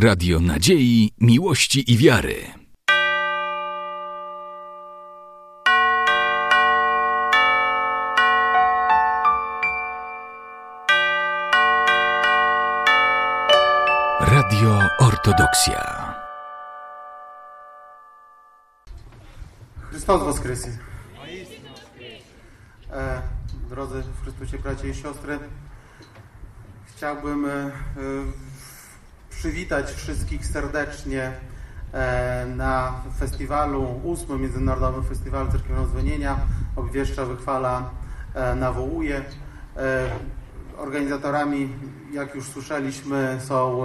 Radio Nadziei, Miłości i Wiary. Radio Ortodoksja. Chrystus Woskresy. E, drodzy w Chrystusie bracia i siostry, chciałbym e, przywitać wszystkich serdecznie e, na festiwalu, ósmym Międzynarodowym Festiwalu Cerkiewnego Zwolnienia. Obwieszcza, wychwala, e, nawołuje. E, organizatorami, jak już słyszeliśmy, są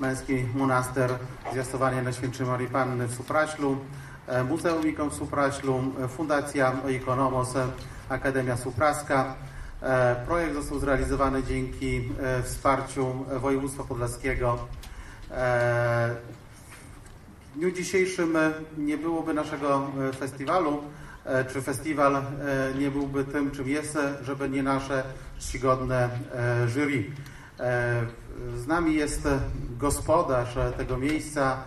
Męski Monaster Zwiastowania na Świętej Marii Panny w Supraślu, Muzeum Ikon w Supraślu, Fundacja Ikonomos, e, Akademia Supraska. Projekt został zrealizowany dzięki wsparciu województwa podlaskiego. E, W dniu dzisiejszym nie byłoby naszego e, festiwalu, e, czy festiwal nie byłby tym, czym jest, żeby nie nasze czcigodne jury. Z nami jest gospodarz tego miejsca,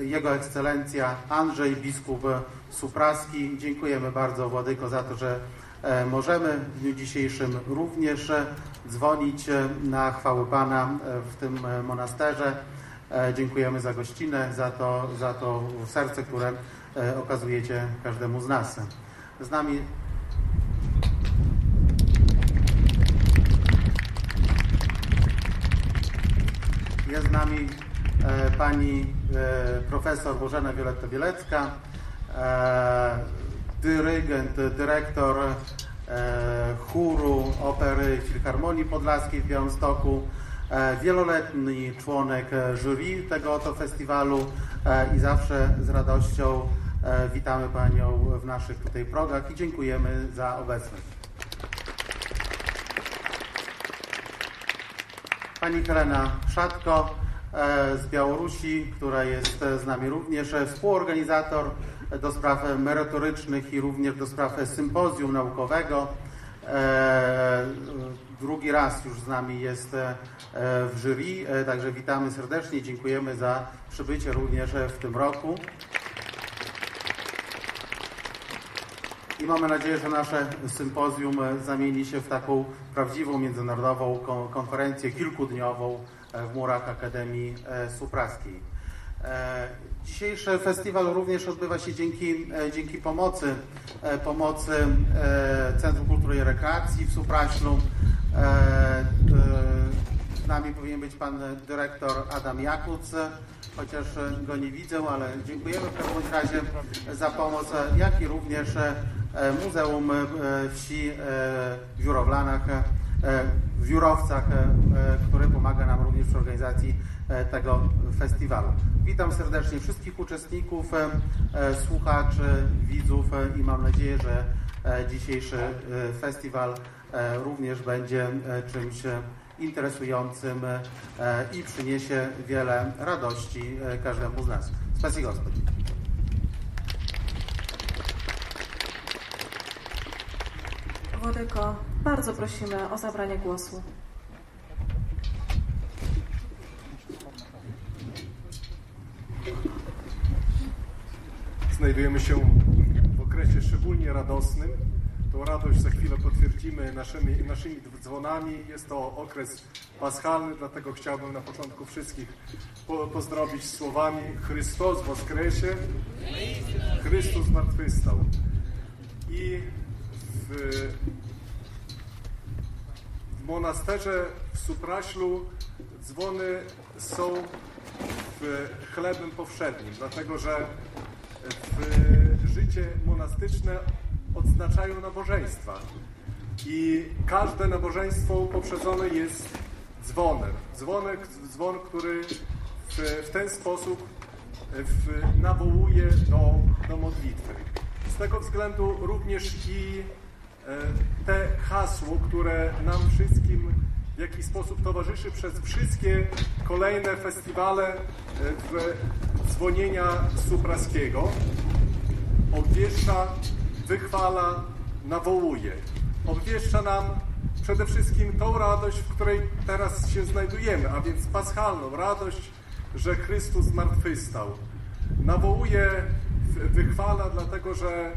Jego Ekscelencja Andrzej Biskup Supraski. Dziękujemy bardzo Władyko za to, że możemy w dniu dzisiejszym również e, dzwonić e, na chwały Pana e, w tym e, monasterze. E, Dziękujemy za gościnę, za to, za to serce, które e, okazujecie każdemu z nas. Z nami jest z nami e, pani e, profesor Bożena Wioletta Bielecka, e, dyrygent, dyrektor e, chóru Opery Filharmonii Podlaskiej w Białymstoku, e, wieloletni członek jury tego oto festiwalu e, i zawsze z radością witamy Panią w naszych tutaj progach i dziękujemy za obecność. Pani Helena Szatko z Białorusi, która jest z nami również, współorganizator do spraw merytorycznych i również do spraw sympozjum naukowego. E, Drugi raz już z nami jest e, w jury, e, także witamy serdecznie, dziękujemy za przybycie również w tym roku. I mamy nadzieję, że nasze sympozjum zamieni się w taką prawdziwą międzynarodową kon- konferencję kilkudniową w murach Akademii Supraskiej. E, Dzisiejszy festiwal również odbywa się dzięki, e, dzięki pomocy, e, pomocy Centrum Kultury i Rekreacji w Supraślu. Z nami powinien być pan dyrektor Adam Jakuc, chociaż go nie widzę, ale dziękujemy w każdym razie za pomoc, jak i również Muzeum Wsi w Jurowlanach, w Jurowcach, e, e, który pomaga nam również przy organizacji e, tego festiwalu. Witam serdecznie wszystkich uczestników, słuchaczy, widzów i mam nadzieję, że dzisiejszy festiwal również będzie czymś interesującym i przyniesie wiele radości każdemu z nas. Spasi Gospod. Władyko, bardzo prosimy o zabranie głosu. Znajdujemy się w okresie szczególnie radosnym. Tą radość za chwilę potwierdzimy naszymi, naszymi dzwonami. Jest to okres paschalny, dlatego chciałbym na początku wszystkich po, pozdrowić słowami Chrystus woskresie, Chrystus zmartwychwstał. I w, w monasterze w Supraślu dzwony są chlebem powszednim, dlatego że w życie monastyczne odznaczają nabożeństwa. I każde nabożeństwo poprzedzone jest dzwonem. Dzwonek, dzwon, który w, w ten sposób w, nawołuje do, do modlitwy. Z tego względu również i te hasło, które nam wszystkim w jakiś sposób towarzyszy przez wszystkie kolejne festiwale e, w dzwonienia supraskiego, obwieszcza, wychwala, nawołuje. Obwieszcza nam przede wszystkim tą radość, w której teraz się znajdujemy, a więc paschalną radość, że Chrystus zmartwychwstał. Nawołuje, wychwala, dlatego że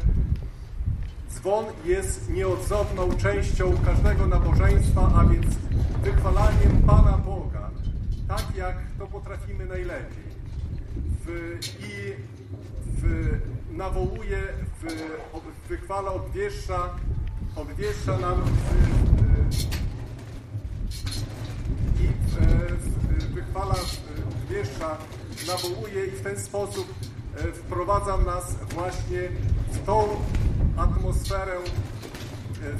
dzwon jest nieodzowną częścią każdego nabożeństwa, a więc wychwalaniem Pana Boga, tak jak to potrafimy najlepiej. W, I w, nawołuje, w, wychwala, obwieszcza, obwieszcza nam i wychwala, obwieszcza, nawołuje i w ten sposób e, wprowadza nas właśnie w tą atmosferę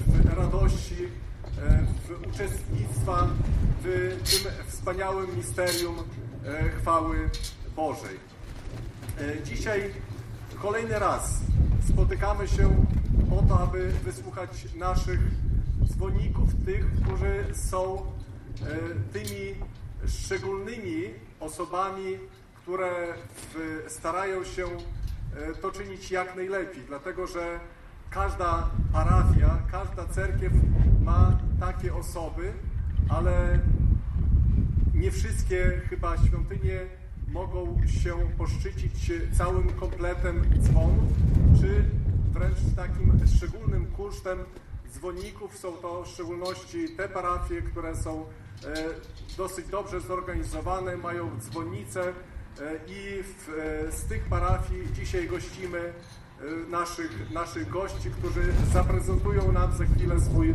w radości, w uczestnictwa w tym wspaniałym misterium e, chwały Bożej. E, dzisiaj kolejny raz spotykamy się po to, aby wysłuchać naszych dzwonników, tych, którzy są e, tymi szczególnymi osobami, które starają się to czynić jak najlepiej, dlatego że każda parafia, każda cerkiew ma takie osoby, ale nie wszystkie chyba świątynie mogą się poszczycić całym kompletem dzwonów, czy wręcz takim szczególnym kursztem dzwonników. Są to w szczególności te parafie, które są e, dosyć dobrze zorganizowane, mają dzwonnice e, i w, e, z tych parafii dzisiaj gościmy naszych, naszych gości, którzy zaprezentują nam za chwilę swój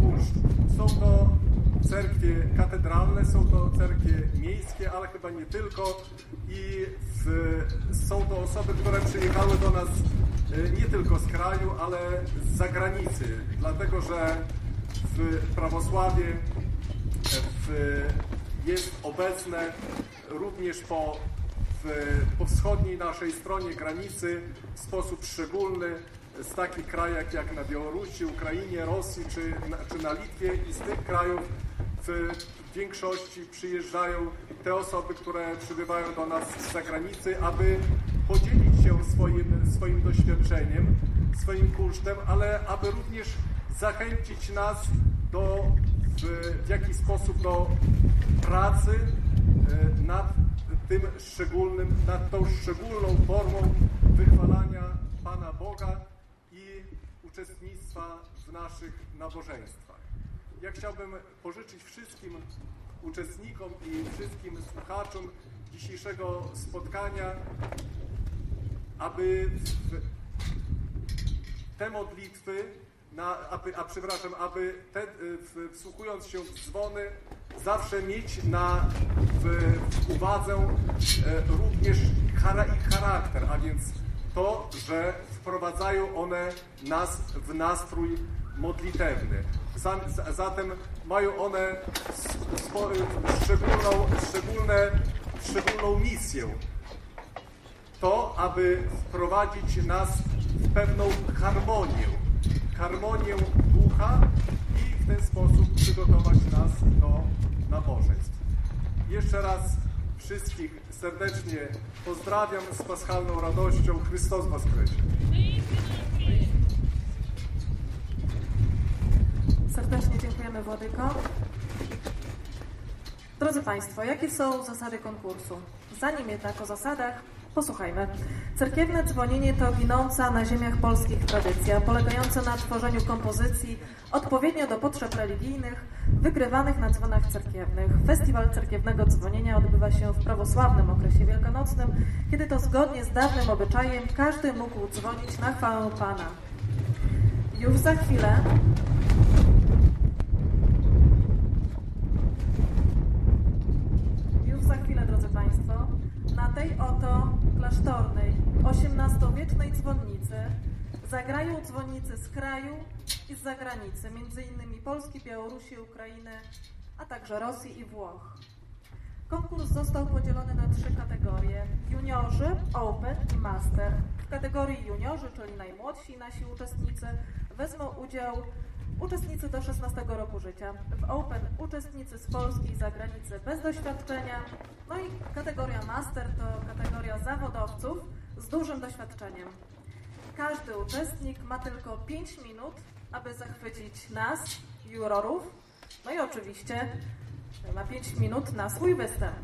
kunszt. Są to cerkwie katedralne, są to cerkwie miejskie, ale chyba nie tylko. I w, są to osoby, które przyjechały do nas y, nie tylko z kraju, ale z zagranicy, dlatego że w prawosławie w, jest obecne również po po wschodniej naszej stronie granicy w sposób szczególny z takich krajach jak na Białorusi, Ukrainie, Rosji czy, czy na Litwie. I z tych krajów w większości przyjeżdżają te osoby, które przybywają do nas z zagranicy, aby podzielić się swoim, swoim doświadczeniem, swoim kursztem, ale aby również zachęcić nas do w, w jakiś sposób do pracy e, nad tym szczególnym, nad tą szczególną formą wychwalania Pana Boga i uczestnictwa w naszych nabożeństwach. Ja chciałbym pożyczyć wszystkim uczestnikom i wszystkim słuchaczom dzisiejszego spotkania, aby te modlitwy, na, a przepraszam, aby te, wsłuchując się w dzwony, zawsze mieć na, w, w uwadze e, również ich charakter, a więc to, że wprowadzają one nas w nastrój modlitewny. Zatem mają one szczególną, szczególne, szczególną misję. To, aby wprowadzić nas w pewną harmonię. Harmonię ducha i ten sposób przygotować nas do nabożeństw. Jeszcze raz wszystkich serdecznie pozdrawiam z paschalną radością. Chrystus Was kresie. Serdecznie dziękujemy Władyko. Drodzy Państwo, jakie są zasady konkursu? Zanim jednak o zasadach, Posłuchajmy. Cerkiewne dzwonienie to ginąca na ziemiach polskich tradycja, polegająca na tworzeniu kompozycji odpowiednio do potrzeb religijnych, wygrywanych na dzwonach cerkiewnych. Festiwal cerkiewnego dzwonienia odbywa się w prawosławnym okresie wielkanocnym, kiedy to zgodnie z dawnym obyczajem każdy mógł dzwonić na chwałę Pana. Już za chwilę już za chwilę, drodzy Państwo, na tej oto klasztornej, XVIII-wiecznej dzwonnicy zagrają dzwonnicy z kraju i z zagranicy, między innymi Polski, Białorusi, Ukrainy, a także Rosji i Włoch. Konkurs został podzielony na trzy kategorie: juniorzy, open i master. W kategorii juniorzy, czyli najmłodsi nasi uczestnicy, wezmą udział uczestnicy do 16 roku życia. W Open uczestnicy z Polski i zagranicy bez doświadczenia. No i kategoria Master to kategoria zawodowców z dużym doświadczeniem. Każdy uczestnik ma tylko 5 minut, aby zachwycić nas, jurorów, no i oczywiście ma 5 minut na swój występ.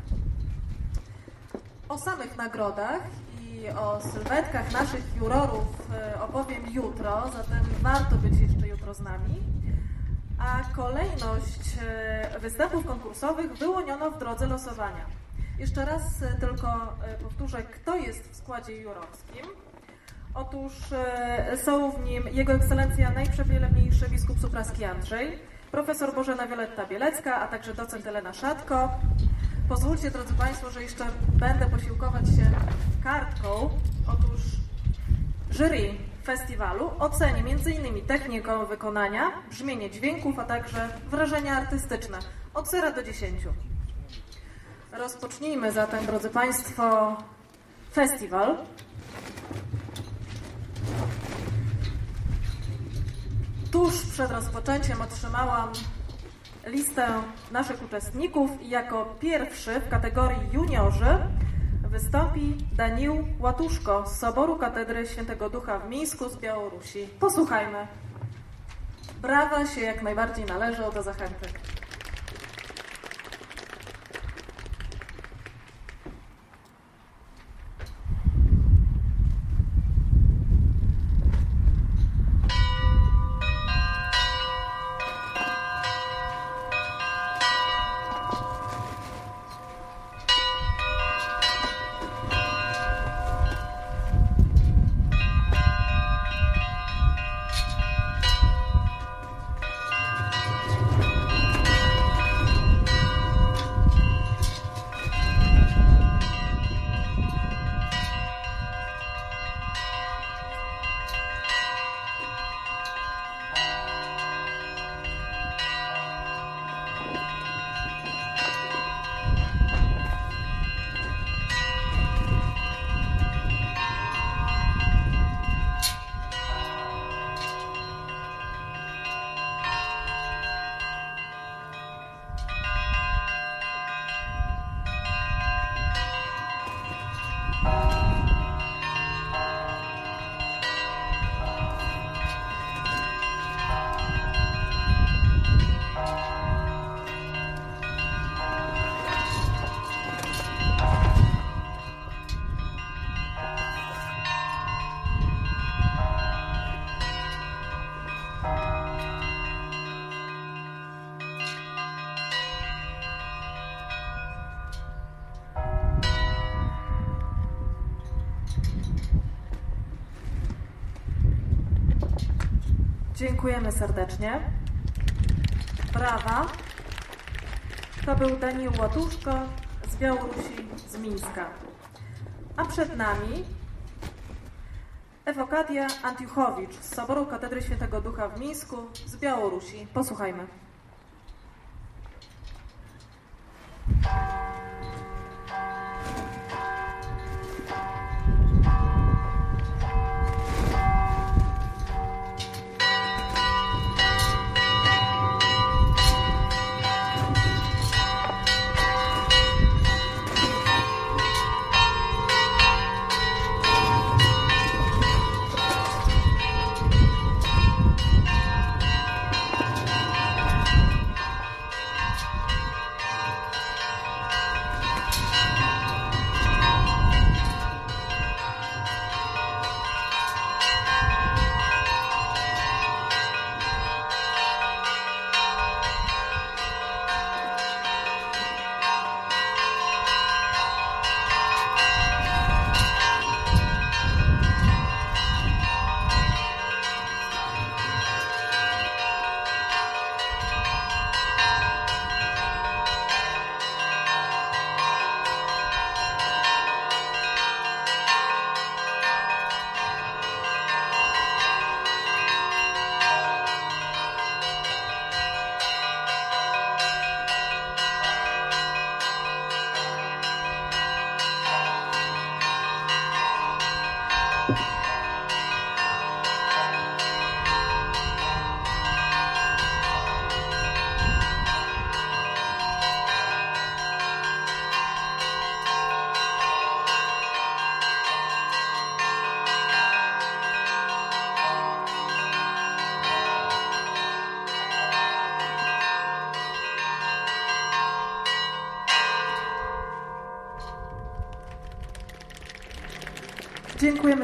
O samych nagrodach i o sylwetkach naszych jurorów e, opowiem jutro, zatem warto być jeszcze jutro z nami. A kolejność e, występów konkursowych wyłoniono w drodze losowania. Jeszcze raz e, tylko powtórzę, kto jest w składzie jurorskim. Otóż są w nim Jego Ekscelencja Najprzewielebniejszy biskup Supraski Andrzej, profesor Bożena Wioletta Bielecka, a także docent Elena Szatko, Pozwólcie, drodzy Państwo, że jeszcze będę posiłkować się kartką. Otóż jury festiwalu oceni m.in. technikę wykonania, brzmienie dźwięków, a także wrażenia artystyczne od 0 do 10. Rozpocznijmy zatem, drodzy Państwo, festiwal. Tuż przed rozpoczęciem otrzymałam listę naszych uczestników i jako pierwszy w kategorii juniorzy wystąpi Danił Łatuszko z Soboru Katedry Świętego Ducha w Mińsku z Białorusi. Posłuchajmy. Brawa się jak najbardziej należy do zachęty. Dziękujemy serdecznie. Brawa. To był Daniel Łatuszko z Białorusi, z Mińska. A przed nami Ewokadia Antiuchowicz z Soboru Katedry Świętego Ducha w Mińsku z Białorusi. Posłuchajmy.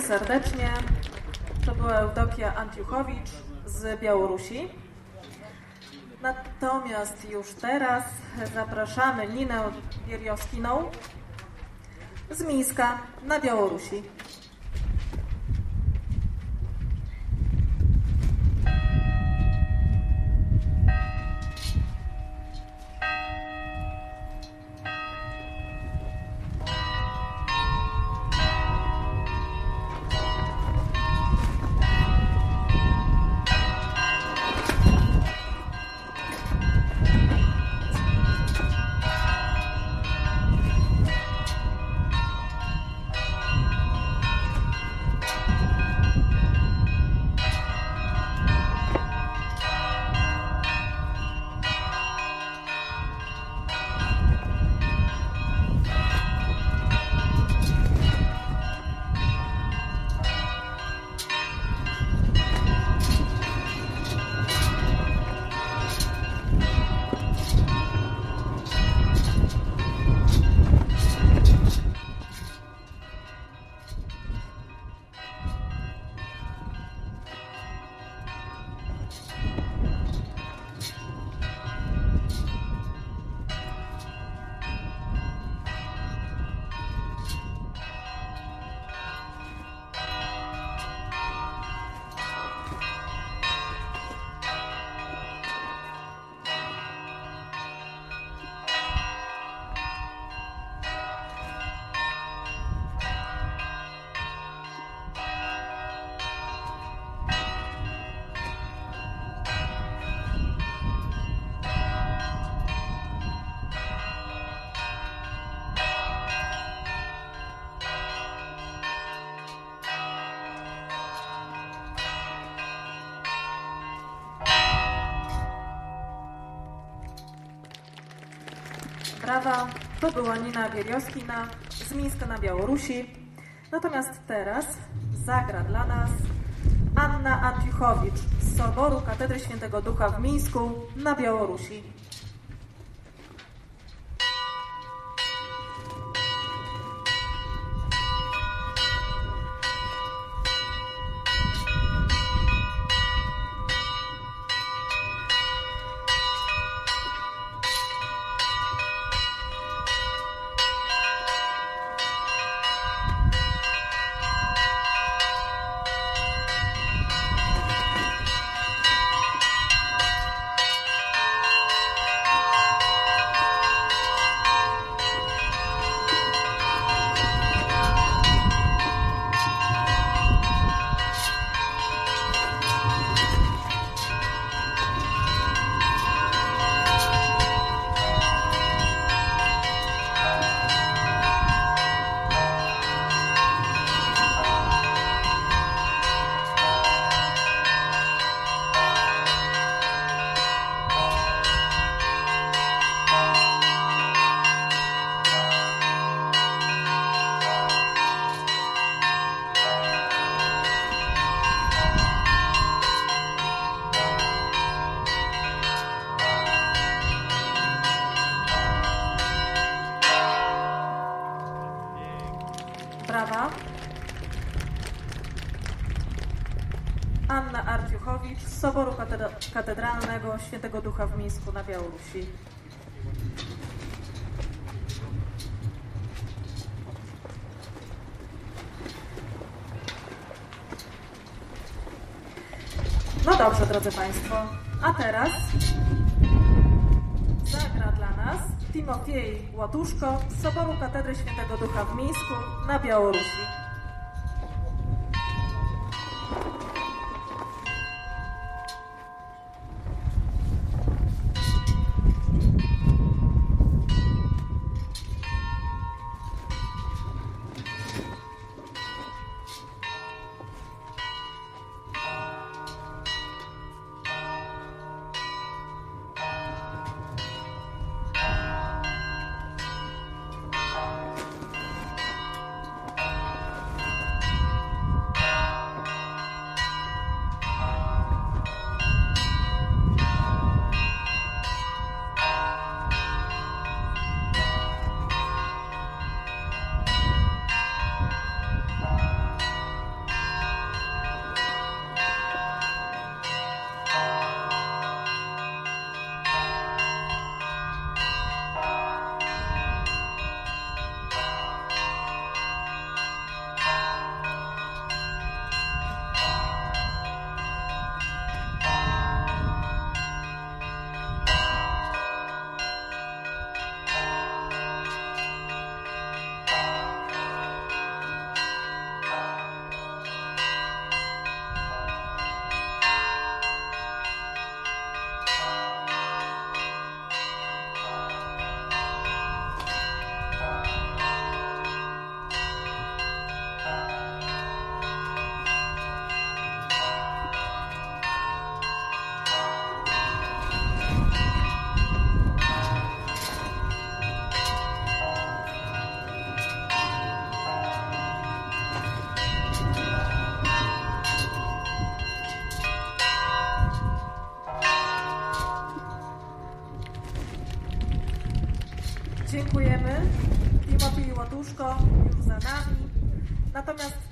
Serdecznie. To była Eudokia Antiuchowicz z Białorusi. Natomiast już teraz zapraszamy Ninę Bierioskiną z Mińska na Białorusi. To była Nina Bielioskina z Mińska na Białorusi. Natomiast teraz zagra dla nas Anna Antiuchowicz z Soboru Katedry Świętego Ducha w Mińsku na Białorusi. Katedralnego Świętego Ducha w Mińsku na Białorusi. No dobrze, drodzy Państwo. A teraz zagra dla nas Timofiej Łatuszko z Soboru Katedry Świętego Ducha w Mińsku na Białorusi.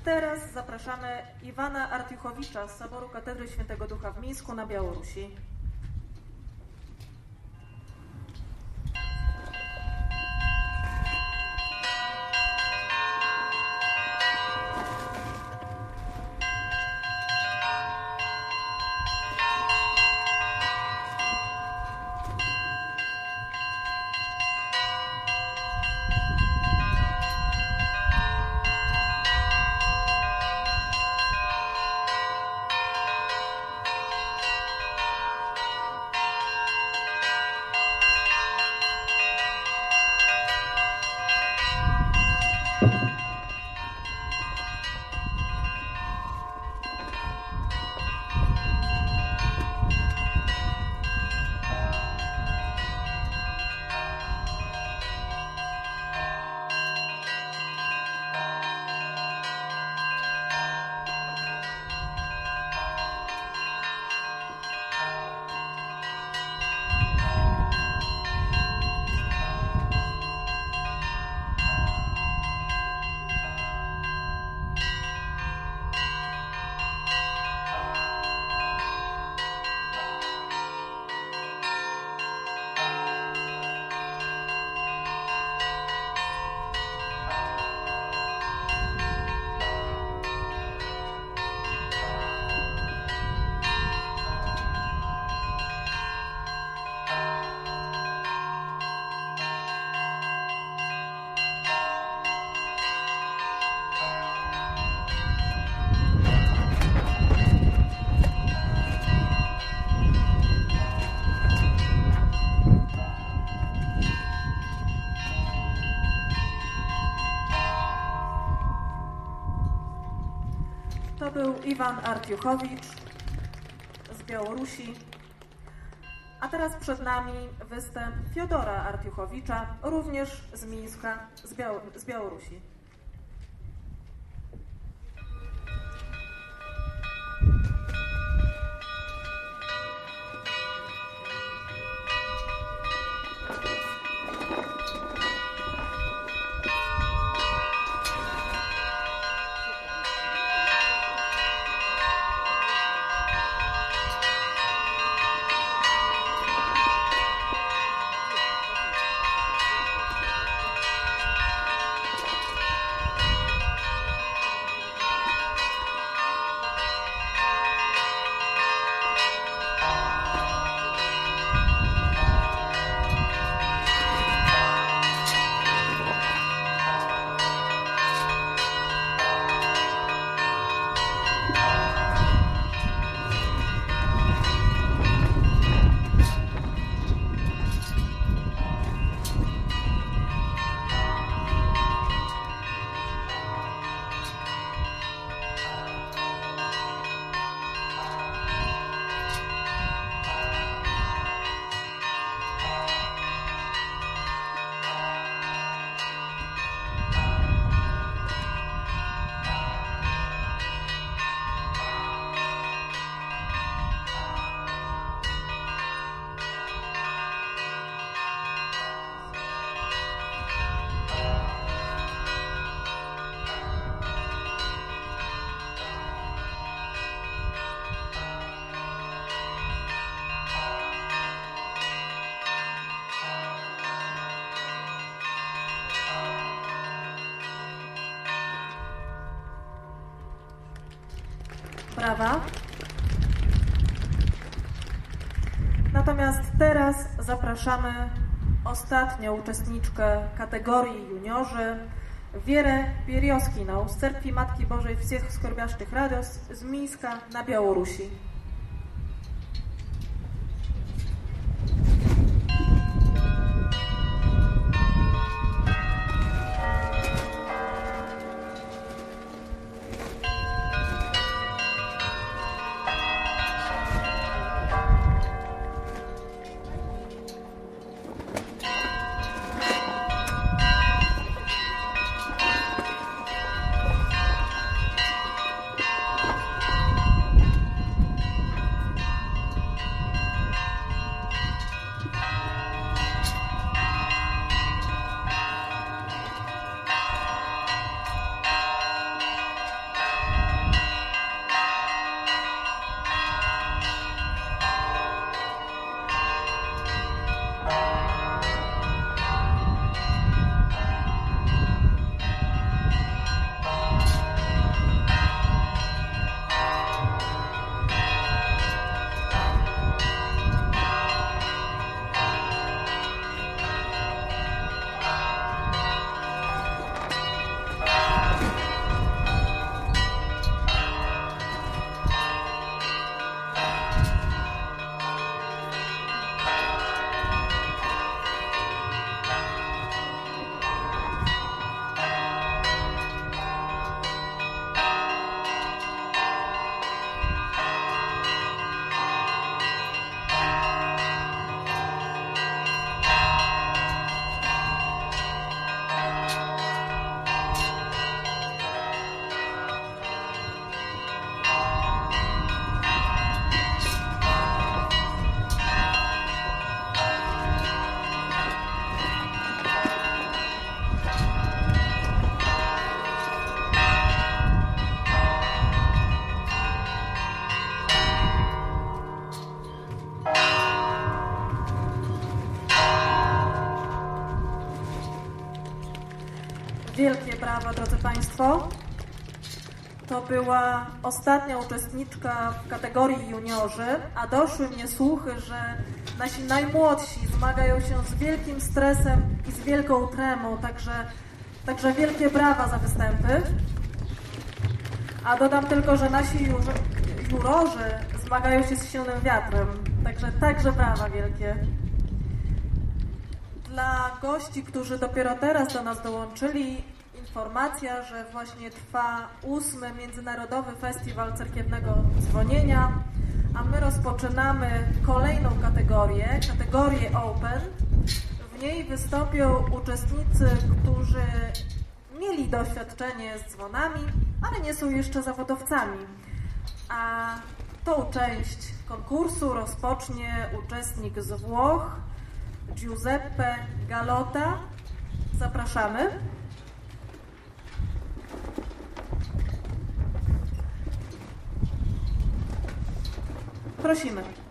Teraz zapraszamy Iwana Artiuchowicza z Soboru Katedry Świętego Ducha w Mińsku na Białorusi. Iwan Artiuchowicz z Białorusi. A teraz przed nami występ Fiodora Artiuchowicza, również z Mińska, z, Biał z Białorusi. Brawa. Natomiast teraz zapraszamy ostatnią uczestniczkę kategorii juniorzy, Wierę Pierioskiną z Cerkwi Matki Bożej Wsiech Skorbiaszczych Rados z Mińska na Białorusi. To była ostatnia uczestniczka w kategorii juniorzy, a doszły mnie słuchy, że nasi najmłodsi zmagają się z wielkim stresem i z wielką tremą, także, także wielkie brawa za występy. A dodam tylko, że nasi ju- jurorzy zmagają się z silnym wiatrem, także także brawa wielkie. Dla gości, którzy dopiero teraz do nas dołączyli, informacja, że właśnie trwa ósmy Międzynarodowy Festiwal Cerkiewnego Dzwonienia, a my rozpoczynamy kolejną kategorię, kategorię Open. W niej wystąpią uczestnicy, którzy mieli doświadczenie z dzwonami, ale nie są jeszcze zawodowcami. A tą część konkursu rozpocznie uczestnik z Włoch, Giuseppe Galota. Zapraszamy. Prosimy.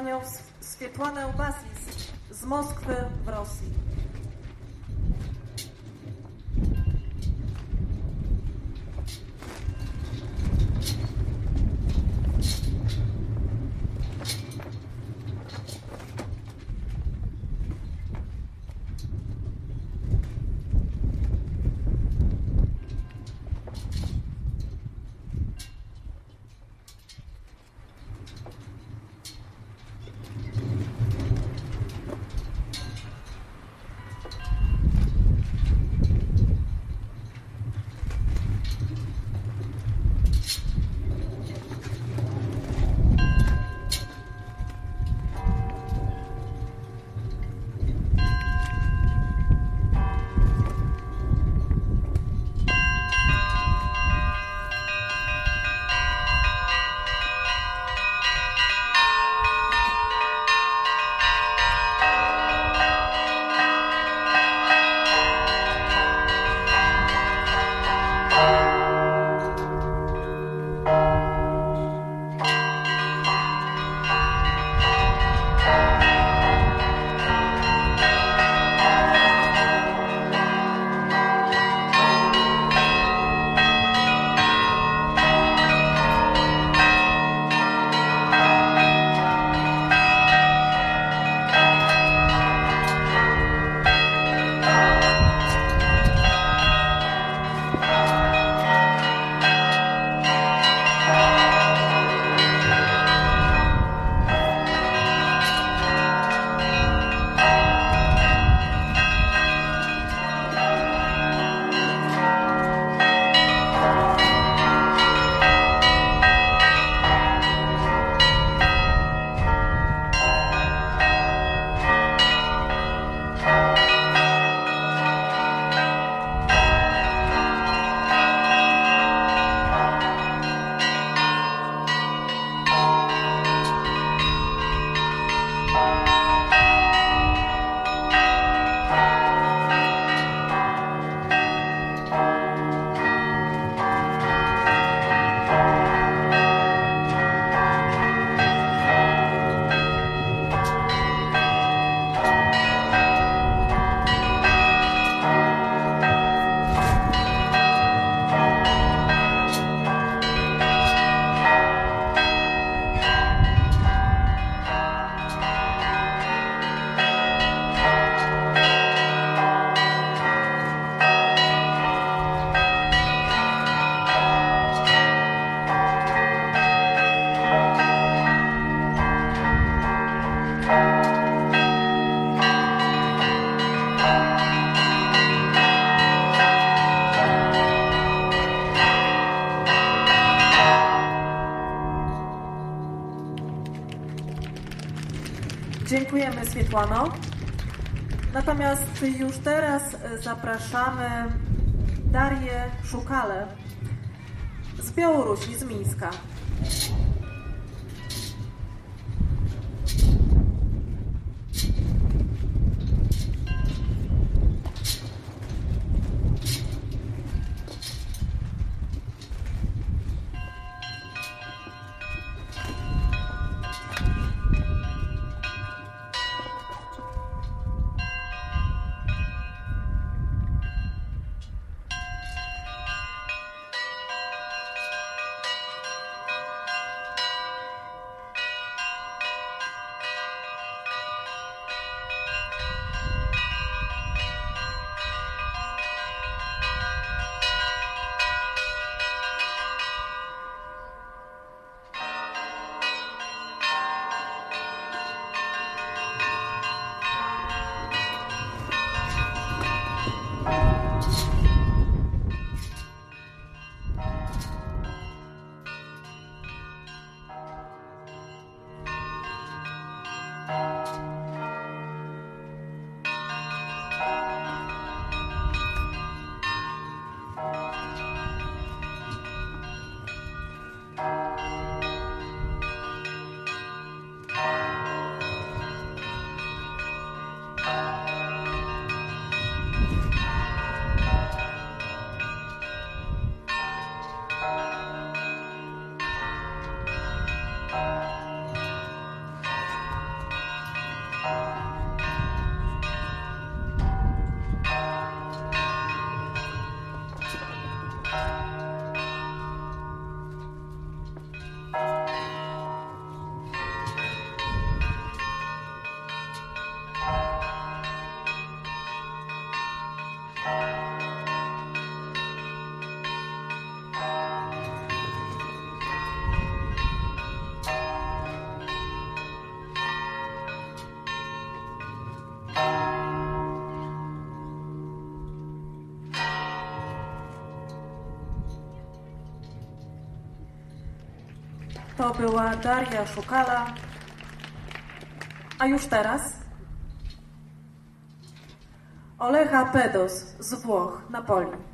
Panią Swietłanę Basis z Moskwy w Rosji. Swietłano. Natomiast już teraz zapraszamy Darię Szukale z Białorusi, z Mińska. To była Daria Szukala. A już teraz Olecha Pedos z Włoch, Napoli.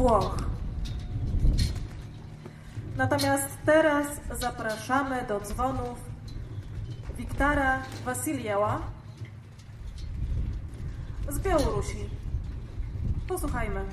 Włoch. Natomiast teraz zapraszamy do dzwonów Wiktara Wasilieła z Białorusi. Posłuchajmy.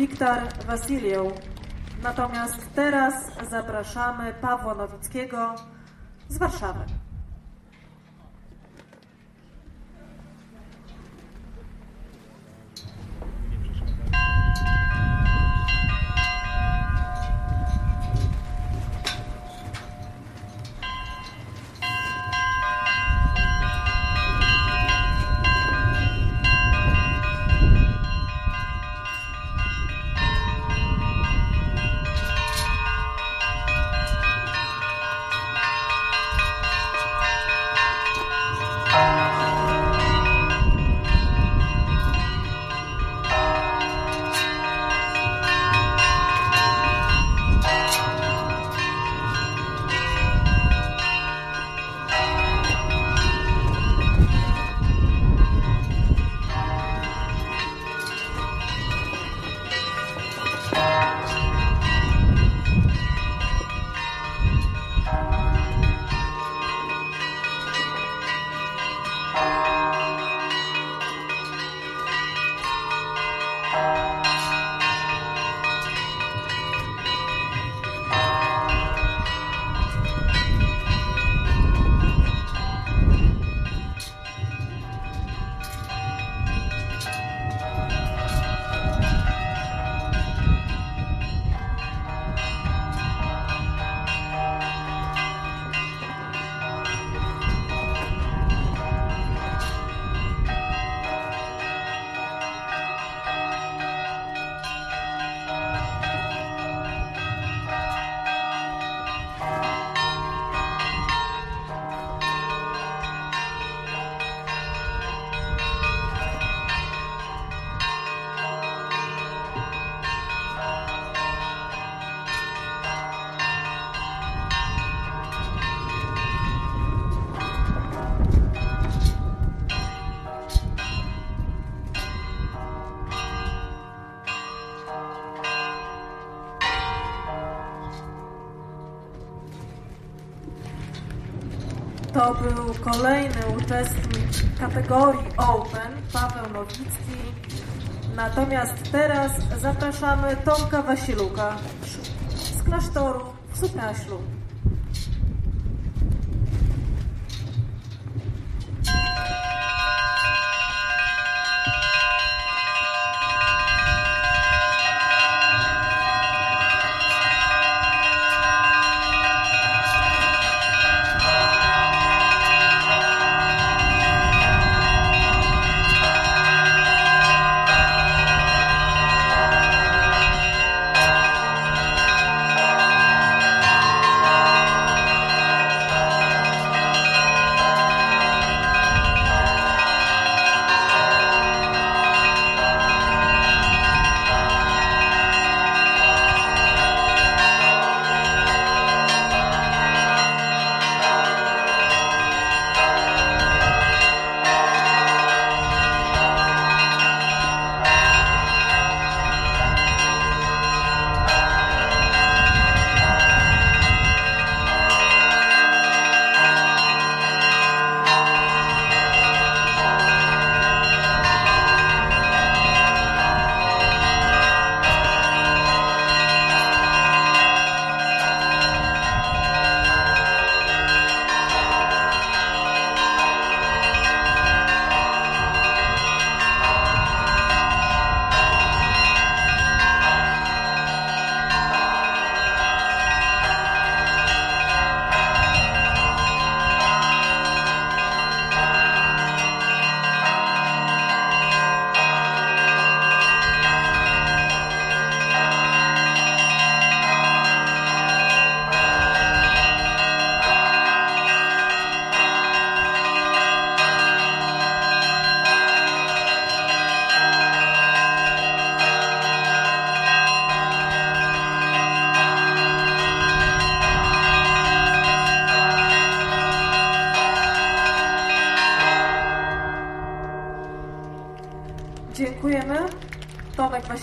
Wiktor Wasiliew. Natomiast teraz zapraszamy Pawła Nowickiego z Warszawy. Był kolejny uczestnik kategorii Open, Paweł Nowicki. Natomiast teraz zapraszamy Tomka Wasiluka z klasztoru w Supraślu.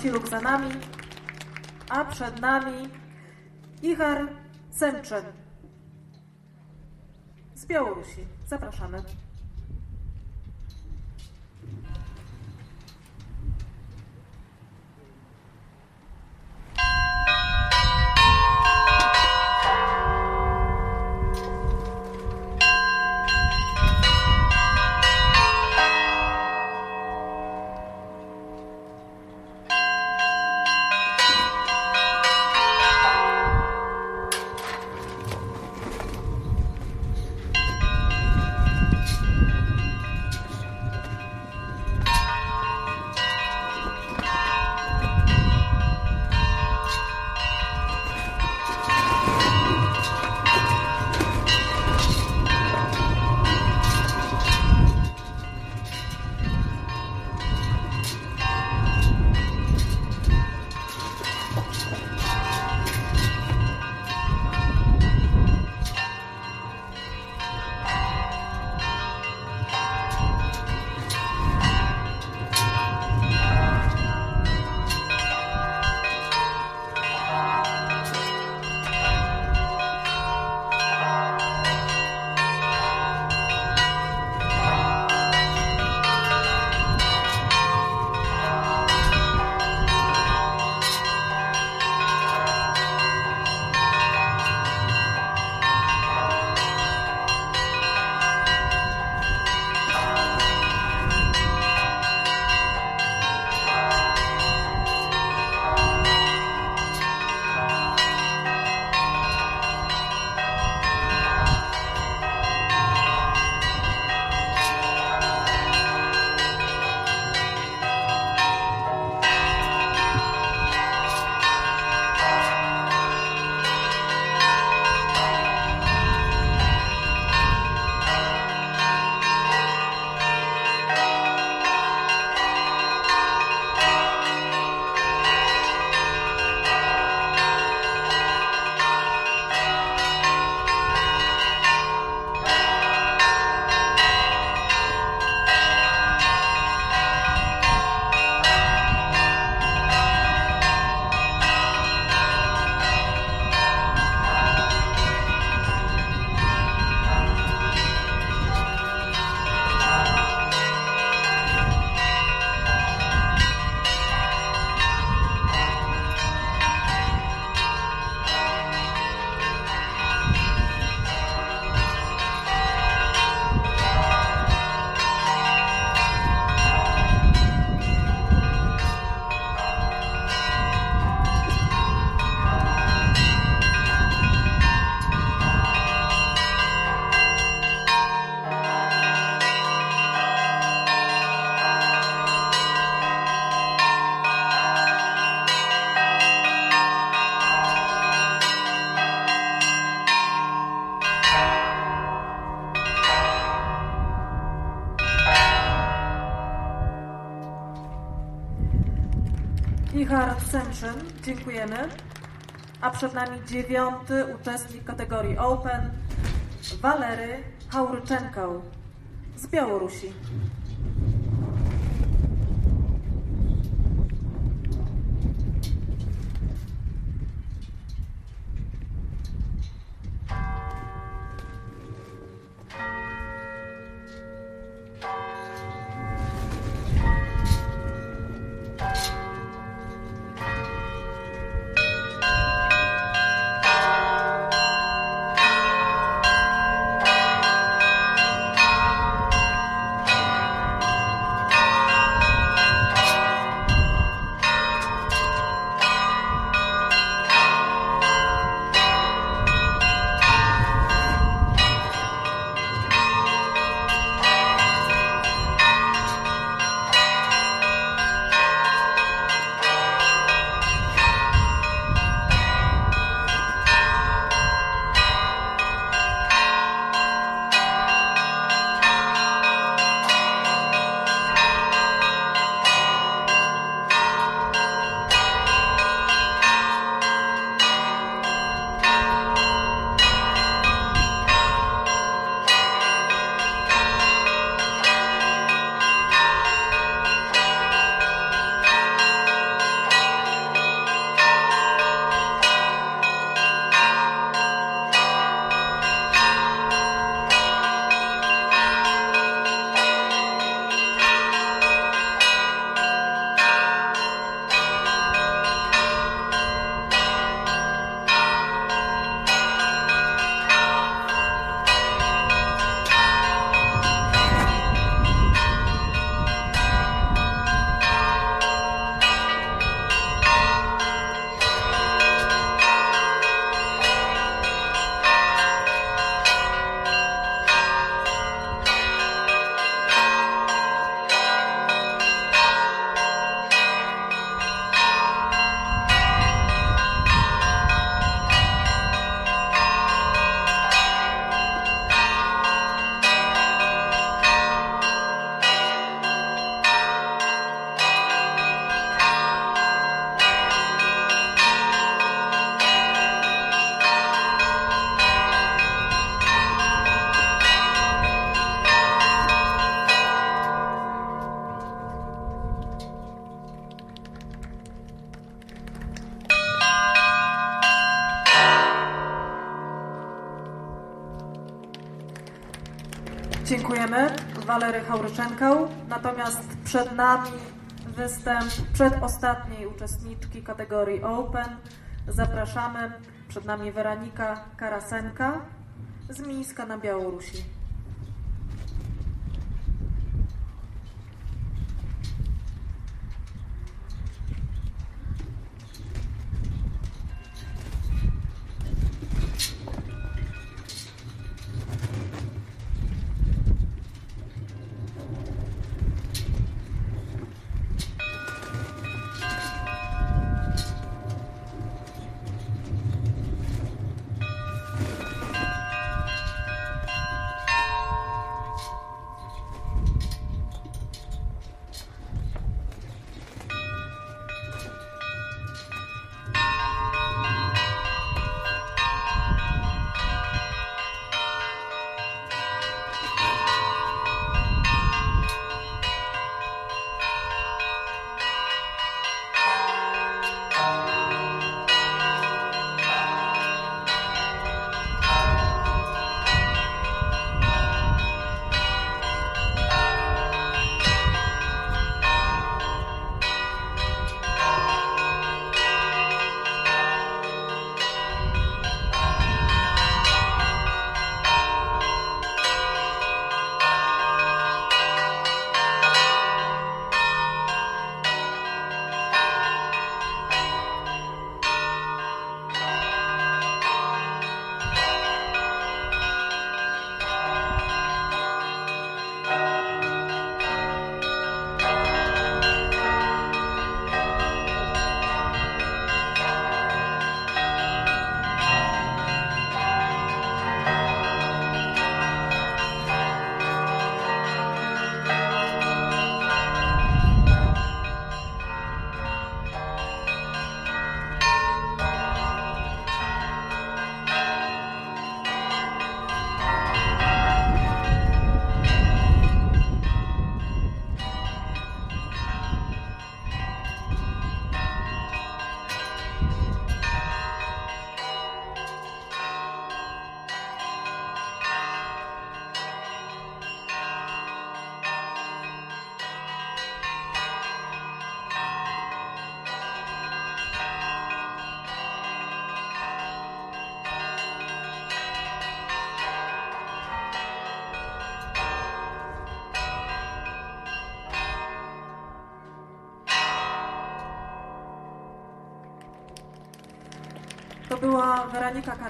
Wasiluk za nami, a przed nami Ichar Semczyn z Białorusi. Zapraszamy. Michał Sęczyn, dziękujemy. A przed nami dziewiąty uczestnik kategorii Open, Walery Hauryczenko z Białorusi. Walery Hauryczenko. Natomiast przed nami występ przedostatniej uczestniczki kategorii Open. Zapraszamy. Przed nami Weronika Karasenka z Mińska na Białorusi.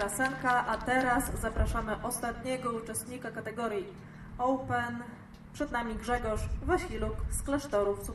Karasenka, a teraz zapraszamy ostatniego uczestnika kategorii Open. Przed nami Grzegorz Wasiluk z klasztoru w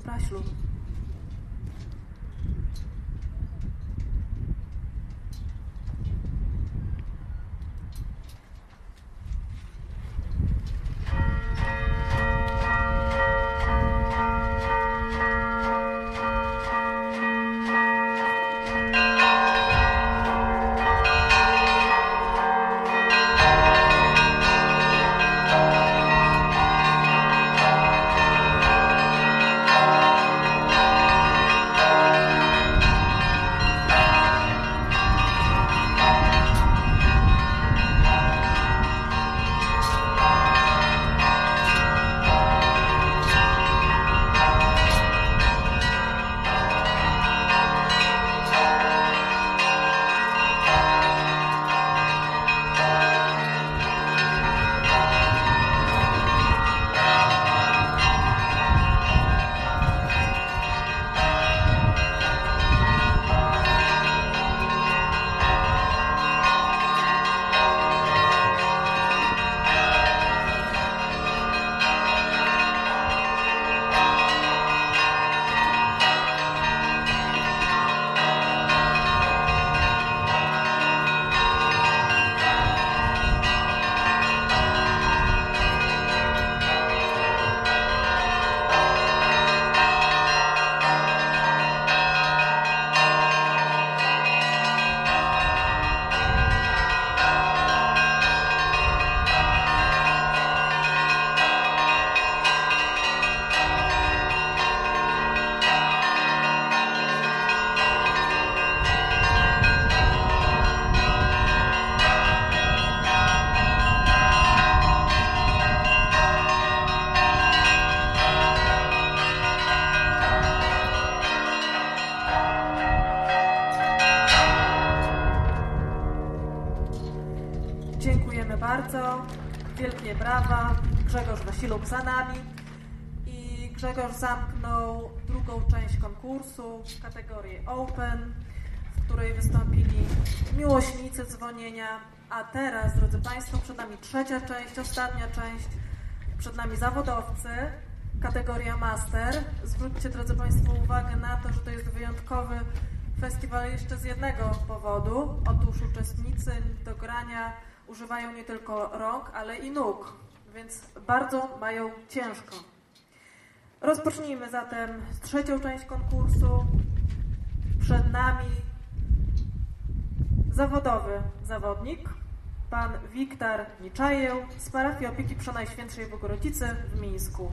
Grzegorz zamknął drugą część konkursu w kategorii Open, w której wystąpili miłośnicy dzwonienia. A teraz, drodzy Państwo, przed nami trzecia część, ostatnia część. Przed nami zawodowcy, kategoria Master. Zwróćcie, drodzy Państwo, uwagę na to, że to jest wyjątkowy festiwal jeszcze z jednego powodu. Otóż uczestnicy do grania używają nie tylko rąk, ale i nóg, więc bardzo mają ciężko. Rozpocznijmy zatem trzecią część konkursu. Przed nami zawodowy zawodnik, pan Wiktor Niczajew z parafii opieki Przenajświętszej Bogorodzicy w Mińsku.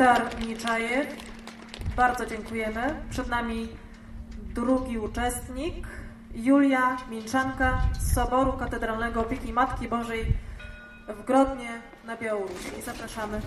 Wiktor Niczajew. Bardzo dziękujemy. Przed nami drugi uczestnik, Julia Minczanka z Soboru Katedralnego Opieki Matki Bożej w Grodnie na Białorusi. Zapraszamy.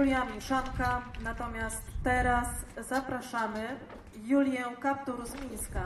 Julia Miszanka, natomiast teraz zapraszamy Julię Kaptur z Mińska.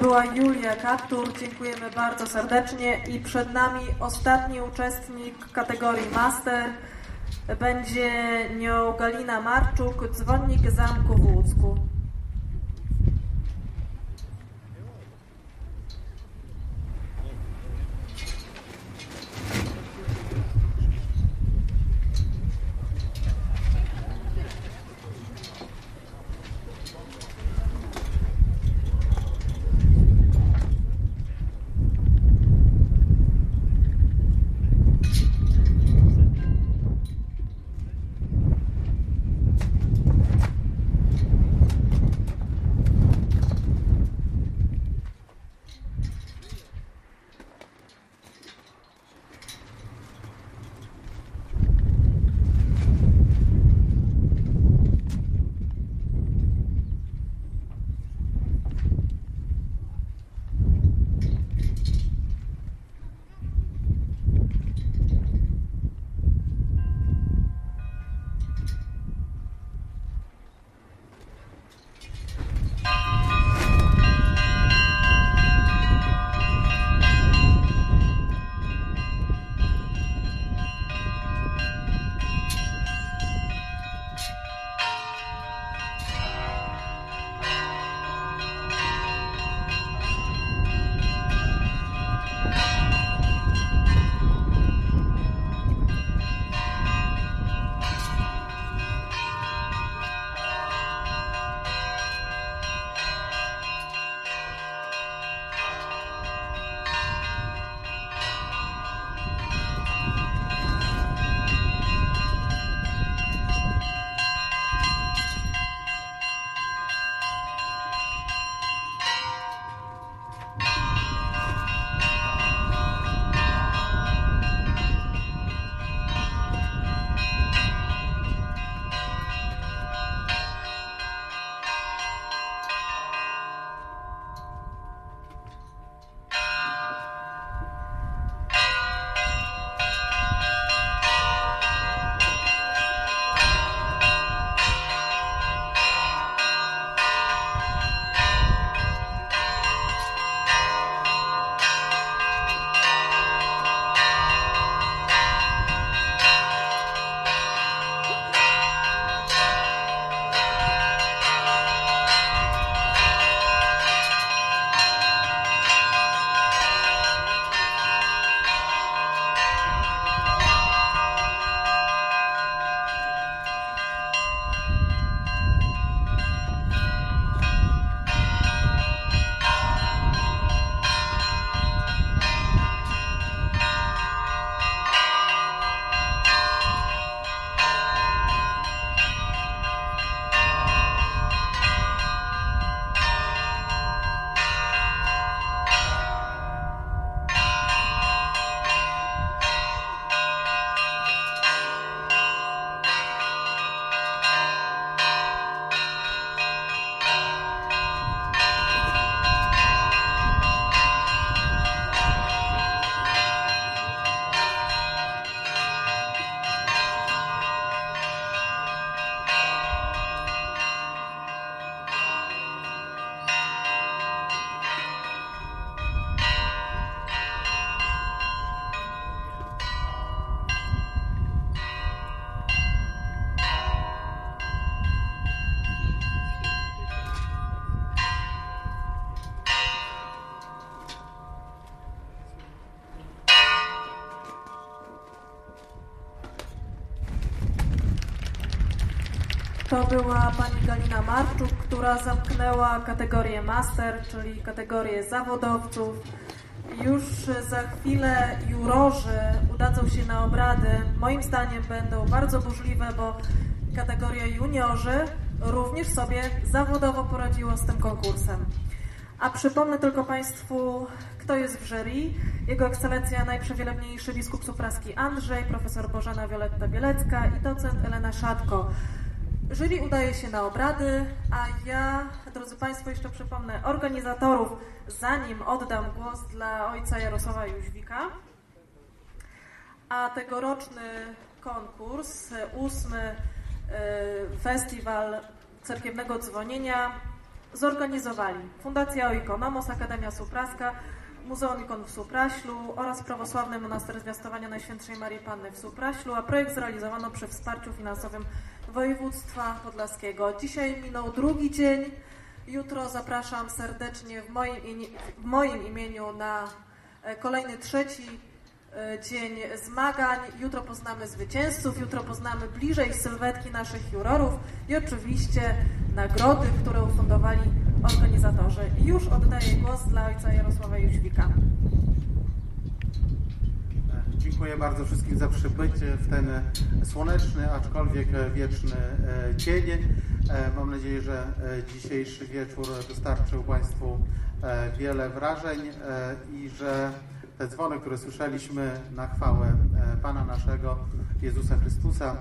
Była Julia Kaptur. Dziękujemy bardzo serdecznie. I przed nami ostatni uczestnik kategorii Master. Będzie nią Galina Marczuk, dzwonnik Zamku w Łódzku. To była pani Galina Marczuk, która zamknęła kategorię master, czyli kategorię zawodowców. Już za chwilę jurorzy udadzą się na obrady. Moim zdaniem będą bardzo burzliwe, bo kategoria juniorzy również sobie zawodowo poradziło z tym konkursem. A przypomnę tylko Państwu, kto jest w jury. Jego ekscelencja najprzewielebniejszy biskup supraski Andrzej, profesor Bożena Wioletta Bielecka i docent Elena Szatko. Jury udaje się na obrady, a ja, drodzy Państwo, jeszcze przypomnę organizatorów, zanim oddam głos dla ojca Jarosława Jóźwika. A tegoroczny konkurs, ósmy y, festiwal cerkiewnego dzwonienia zorganizowali Fundacja Oikonomos, Akademia Supraska, Muzeum Ikon w Supraślu oraz Prawosławny Monaster Zwiastowania Najświętszej Marii Panny w Supraślu, a projekt zrealizowano przy wsparciu finansowym województwa podlaskiego. Dzisiaj minął drugi dzień. Jutro zapraszam serdecznie w moim, w moim imieniu na e, kolejny trzeci e, dzień zmagań. Jutro poznamy zwycięzców, jutro poznamy bliżej sylwetki naszych jurorów i oczywiście nagrody, które ufundowali organizatorzy. I już oddaję głos dla ojca Jarosława Jóźwika. Dziękuję bardzo wszystkim za przybycie w ten słoneczny, aczkolwiek wieczny e, dzień. E, mam nadzieję, że e, dzisiejszy wieczór dostarczył Państwu wiele wrażeń i że te dzwony, które słyszeliśmy na chwałę Pana naszego Jezusa Chrystusa,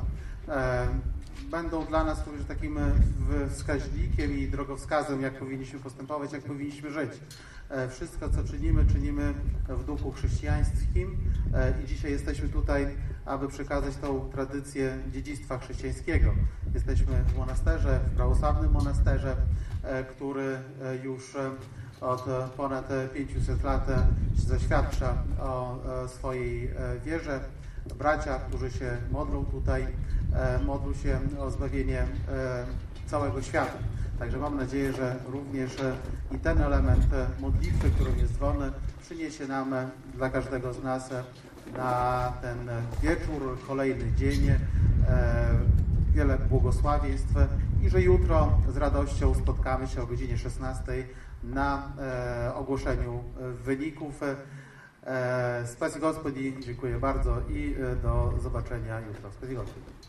będą dla nas również takim wskaźnikiem i drogowskazem, jak powinniśmy postępować, jak powinniśmy żyć. E, wszystko, co czynimy, czynimy w duchu chrześcijańskim e, i dzisiaj jesteśmy tutaj, aby przekazać tą tradycję dziedzictwa chrześcijańskiego. Jesteśmy w monasterze, w prawosławnym monasterze, e, który już od ponad 500 lat zaświadcza o swojej wierze. Bracia, którzy się modlą tutaj, modlą się o zbawienie całego świata. Także mam nadzieję, że również i ten element modlitwy, którym jest dzwon, przyniesie nam dla każdego z nas na ten wieczór, kolejny dzień e, wiele błogosławieństw i że jutro z radością spotkamy się o godzinie 16 na e, ogłoszeniu wyników. E, Gospodzi, dziękuję bardzo i do zobaczenia jutro. Spasi Gospodzi.